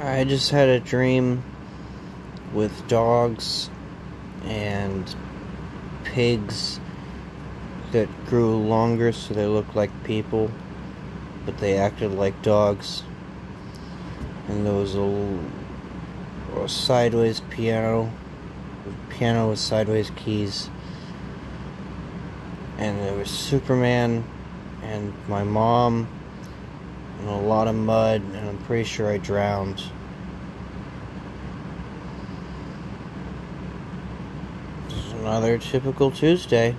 I just had a dream with dogs and pigs that grew longer so they looked like people, but they acted like dogs. And there was a, a sideways piano, piano with sideways keys. And there was Superman and my mom and a lot of mud, and I'm pretty sure I drowned. This is another typical Tuesday.